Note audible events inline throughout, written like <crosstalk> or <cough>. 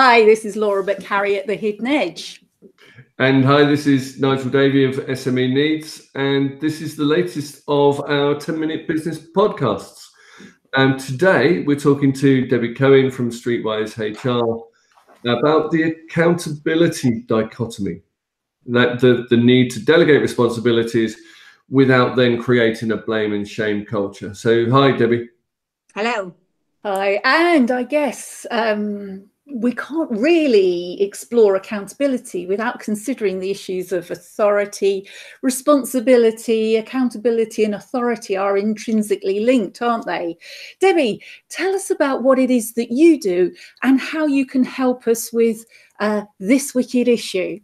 Hi, this is Laura McHarrie at The Hidden Edge. And hi, this is Nigel Davey of SME Needs, and this is the latest of our 10 minute business podcasts. And today we're talking to Debbie Cohen from Streetwise HR about the accountability dichotomy, that the, the need to delegate responsibilities without then creating a blame and shame culture. So, hi, Debbie. Hello. Hi, and I guess um, we can't really explore accountability without considering the issues of authority, responsibility, accountability, and authority are intrinsically linked, aren't they? Debbie, tell us about what it is that you do and how you can help us with uh, this wicked issue.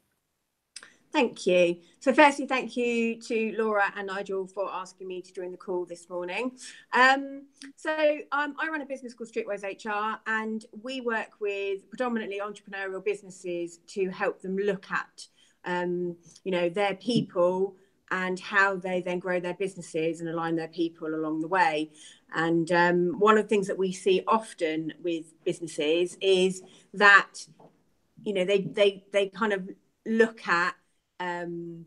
Thank you. So, firstly, thank you to Laura and Nigel for asking me to join the call this morning. Um, so, um, I run a business called Streetwise HR, and we work with predominantly entrepreneurial businesses to help them look at, um, you know, their people and how they then grow their businesses and align their people along the way. And um, one of the things that we see often with businesses is that, you know, they they they kind of look at um,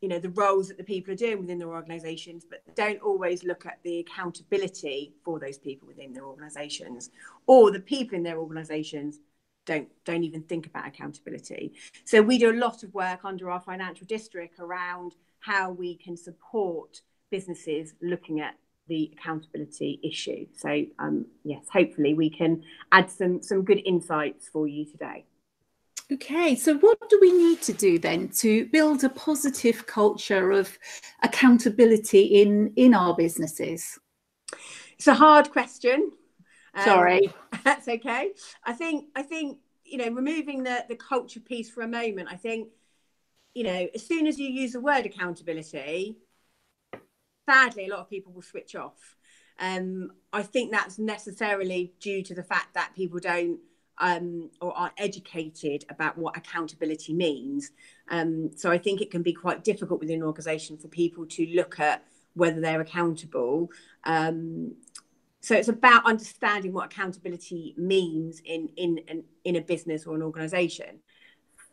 you know the roles that the people are doing within their organizations but don't always look at the accountability for those people within their organizations or the people in their organizations don't don't even think about accountability. So we do a lot of work under our financial district around how we can support businesses looking at the accountability issue. So um, yes hopefully we can add some some good insights for you today Okay, so what do we need to do then to build a positive culture of accountability in in our businesses? It's a hard question. Um, Sorry, <laughs> that's okay. I think I think you know removing the the culture piece for a moment. I think you know as soon as you use the word accountability, sadly a lot of people will switch off. Um, I think that's necessarily due to the fact that people don't um, or are educated about what accountability means. Um, so I think it can be quite difficult within an organisation for people to look at whether they're accountable. Um, so it's about understanding what accountability means in in in, in a business or an organisation.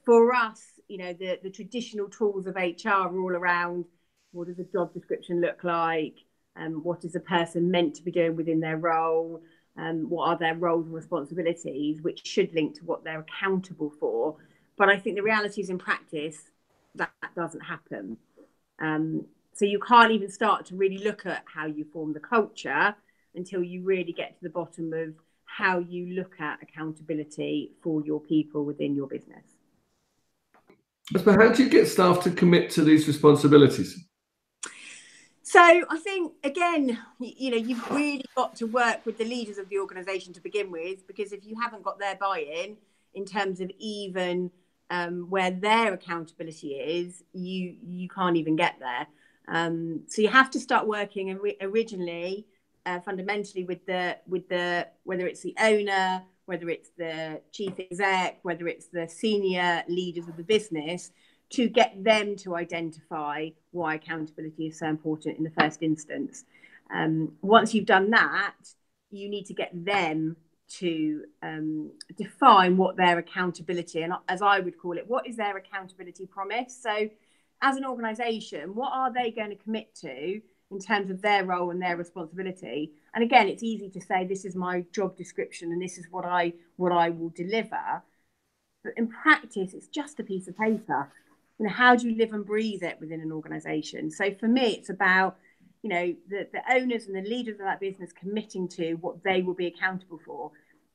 For us, you know, the, the traditional tools of HR are all around what does a job description look like, um, what is a person meant to be doing within their role, um, what are their roles and responsibilities, which should link to what they're accountable for. But I think the reality is in practice that, that doesn't happen. Um, so you can't even start to really look at how you form the culture until you really get to the bottom of how you look at accountability for your people within your business. But how do you get staff to commit to these responsibilities? So I think again, you know, you've really got to work with the leaders of the organisation to begin with, because if you haven't got their buy-in in terms of even um, where their accountability is, you you can't even get there. Um, so you have to start working originally, uh, fundamentally with the with the whether it's the owner, whether it's the chief exec, whether it's the senior leaders of the business, to get them to identify why accountability is so important in the first instance. Um, once you've done that, you need to get them to um, define what their accountability and as I would call it, what is their accountability promise? So, as an organisation, what are they going to commit to in terms of their role and their responsibility? And again, it's easy to say this is my job description and this is what I what I will deliver, but in practice, it's just a piece of paper you know how do you live and breathe it within an organization? So for me it's about you know the, the owners and the leaders of that business committing to what they will be accountable for.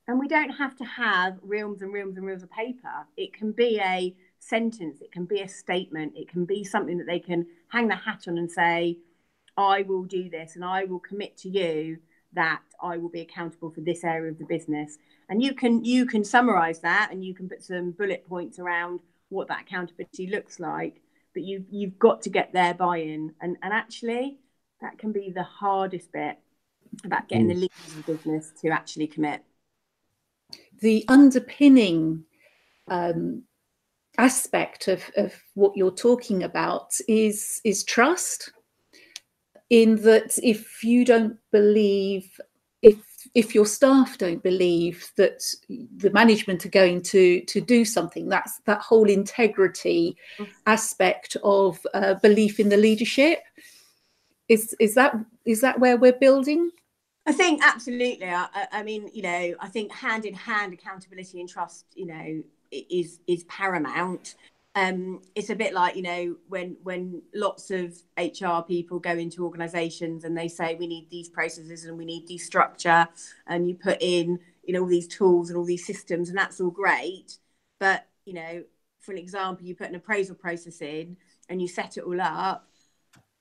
And we don't have to have realms and realms and reams of paper. It can be a sentence it can be a statement it can be something that they can hang the hat on and say i will do this and i will commit to you that i will be accountable for this area of the business. And you can you can summarize that and you can put some bullet points around what that accountability looks like but you've you've got to get their buy-in and and actually that can be the hardest bit about getting mm. the leaders of the business to actually commit the underpinning um, aspect of, of what you're talking about is is trust in that if you don't believe if if your staff don't believe that the management are going to to do something that's that whole integrity mm. aspect of uh, belief in the leadership is is that is that where we're building I think absolutely. I, I, mean, you know, I think hand in hand accountability and trust, you know, is is paramount. Um, it's a bit like you know when when lots of HR people go into organisations and they say we need these processes and we need these structure, and you put in you know all these tools and all these systems, and that's all great. But you know, for an example, you put an appraisal process in and you set it all up,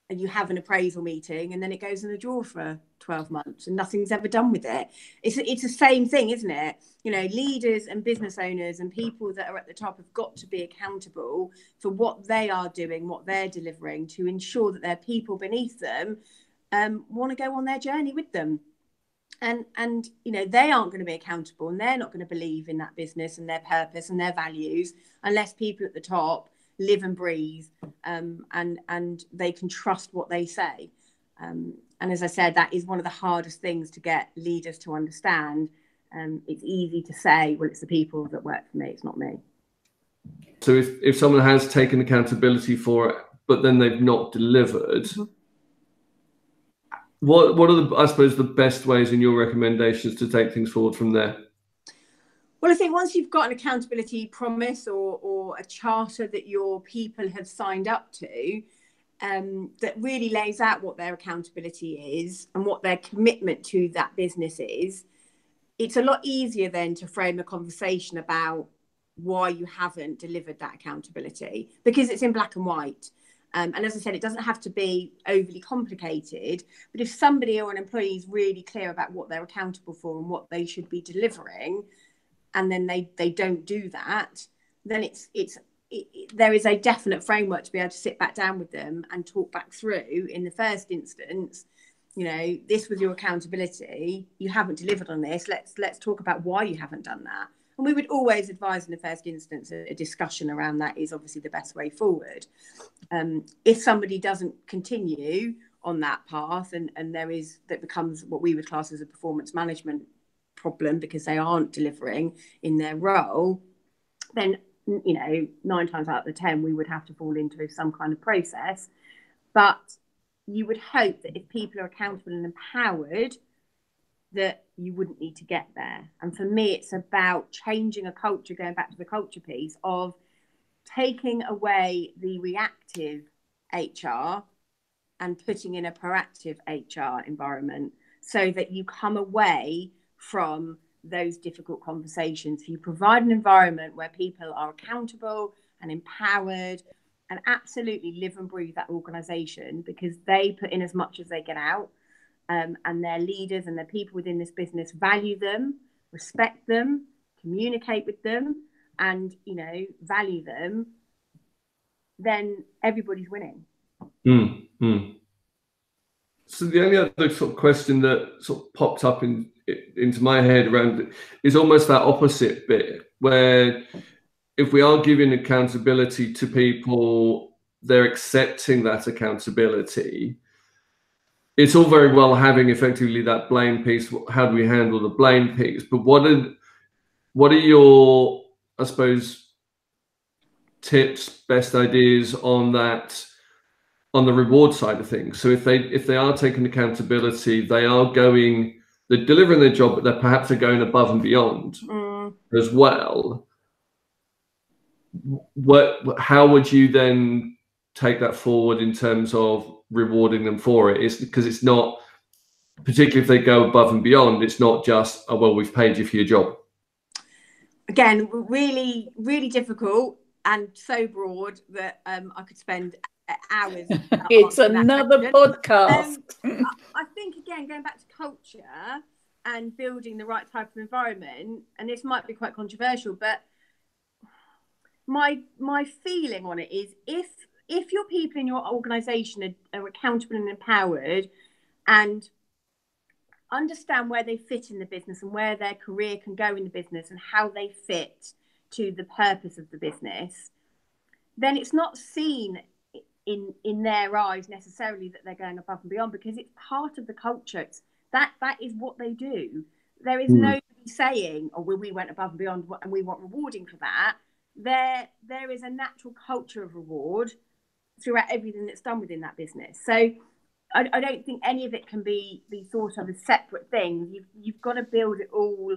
and you have an appraisal meeting and then it goes in the drawer for 12 months and nothing's ever done with it. It's it's the same thing isn't it? You know leaders and business owners and people that are at the top have got to be accountable for what they are doing what they're delivering to ensure that their people beneath them um, want to go on their journey with them. And and you know they aren't going to be accountable and they're not going to believe in that business and their purpose and their values unless people at the top live and breathe um, and and they can trust what they say. Um, and as i said that is one of the hardest things to get leaders to understand. Um, it's easy to say well it's the people that work for me it's not me. So if, if someone has taken accountability for it but then they've not delivered mm-hmm. what what are the i suppose the best ways in your recommendations to take things forward from there well, I think once you've got an accountability promise or, or a charter that your people have signed up to, um, that really lays out what their accountability is and what their commitment to that business is, it's a lot easier then to frame a conversation about why you haven't delivered that accountability because it's in black and white. Um, and as I said, it doesn't have to be overly complicated. But if somebody or an employee is really clear about what they're accountable for and what they should be delivering, and then they they don't do that then it's it's it, it, there is a definite framework to be able to sit back down with them and talk back through in the first instance you know this was your accountability you haven't delivered on this let's let's talk about why you haven't done that. And we would always advise in the first instance a, a discussion around that is obviously the best way forward. Um, if somebody doesn't continue on that path and and there is that becomes what we would class as a performance management problem because they aren't delivering in their role, then you know nine times out of the ten we would have to fall into some kind of process. But you would hope that if people are accountable and empowered, that you wouldn't need to get there. And for me, it's about changing a culture, going back to the culture piece of taking away the reactive HR and putting in a proactive HR environment so that you come away from those difficult conversations. If You provide an environment where people are accountable and empowered and absolutely live and breathe that organization because they put in as much as they get out. Um, and their leaders and their people within this business value them, respect them, communicate with them, and you know value them. Then everybody's winning. Mm, mm. So the only other sort of question that sort of popped up in into my head around is almost that opposite bit where if we are giving accountability to people, they're accepting that accountability. It's all very well having effectively that blame piece. How do we handle the blame piece? But what are what are your, I suppose, tips, best ideas on that? on the reward side of things. So if they if they are taking accountability, they are going they're delivering their job, but they're perhaps are going above and beyond mm. as well. What how would you then take that forward in terms of rewarding them for it? Is because it's not particularly if they go above and beyond, it's not just oh well we've paid you for your job. Again, really, really difficult and so broad that um, I could spend hours. <laughs> it's another podcast. Um, I think again, going back to culture and building the right type of environment, and this might be quite controversial, but my my feeling on it is if if your people in your organization are, are accountable and empowered and understand where they fit in the business and where their career can go in the business and how they fit to the purpose of the business then it's not seen in in their eyes necessarily that they're going above and beyond because it's part of the culture it's that that is what they do. There is mm. nobody saying, "Oh, well, we went above and beyond, and we want rewarding for that." There, there is a natural culture of reward throughout everything that's done within that business. So, I, I don't think any of it can be be thought of as separate things. You've you've got to build it all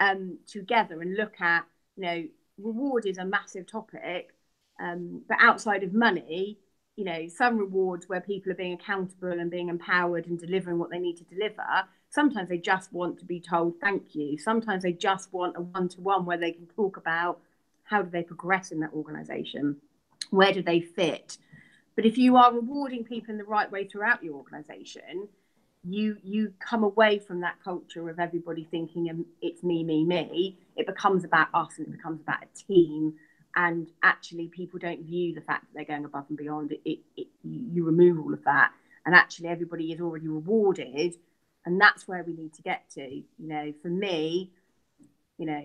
um, together and look at, you know, reward is a massive topic, um, but outside of money, you know, some rewards where people are being accountable and being empowered and delivering what they need to deliver. Sometimes they just want to be told thank you. Sometimes they just want a one to one where they can talk about how do they progress in that organization, where do they fit. But if you are rewarding people in the right way throughout your organization, you you come away from that culture of everybody thinking um, it's me me me it becomes about us and it becomes about a team and actually people don't view the fact that they're going above and beyond it, it, it you remove all of that. And actually everybody is already rewarded and that's where we need to get to. You know for me you know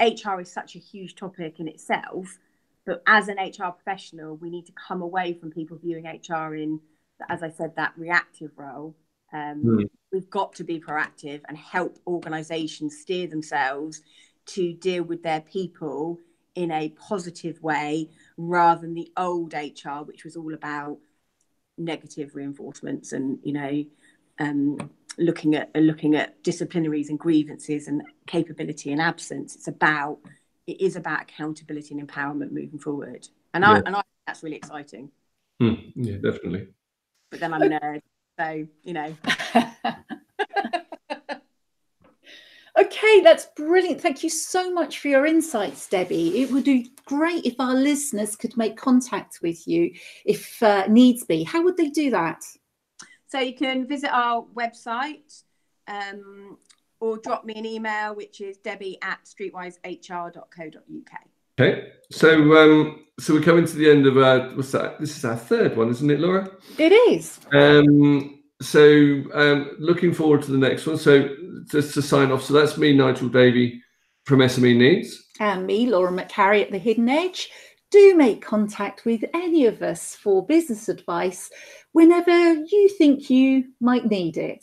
hr is such a huge topic in itself but as an hr professional we need to come away from people viewing hr in as i said that reactive role. Um, mm. We've got to be proactive and help organisations steer themselves to deal with their people in a positive way rather than the old HR, which was all about negative reinforcements and you know um, looking at looking at disciplinaries and grievances and capability and absence. It's about it is about accountability and empowerment moving forward, and yeah. I and I that's really exciting. Mm, yeah, definitely. But then I'm a nerd, so, you know. <laughs> okay, that's brilliant. Thank you so much for your insights, Debbie. It would be great if our listeners could make contact with you if uh, needs be. How would they do that? So you can visit our website um, or drop me an email, which is debbie at streetwisehr.co.uk. Okay, so um, so we're coming to the end of our what's that? This is our third one, isn't it, Laura? It is. Um, so um, looking forward to the next one. So just to sign off, so that's me, Nigel Davey from SME Needs, and me, Laura McHarrie at the Hidden Edge. Do make contact with any of us for business advice whenever you think you might need it.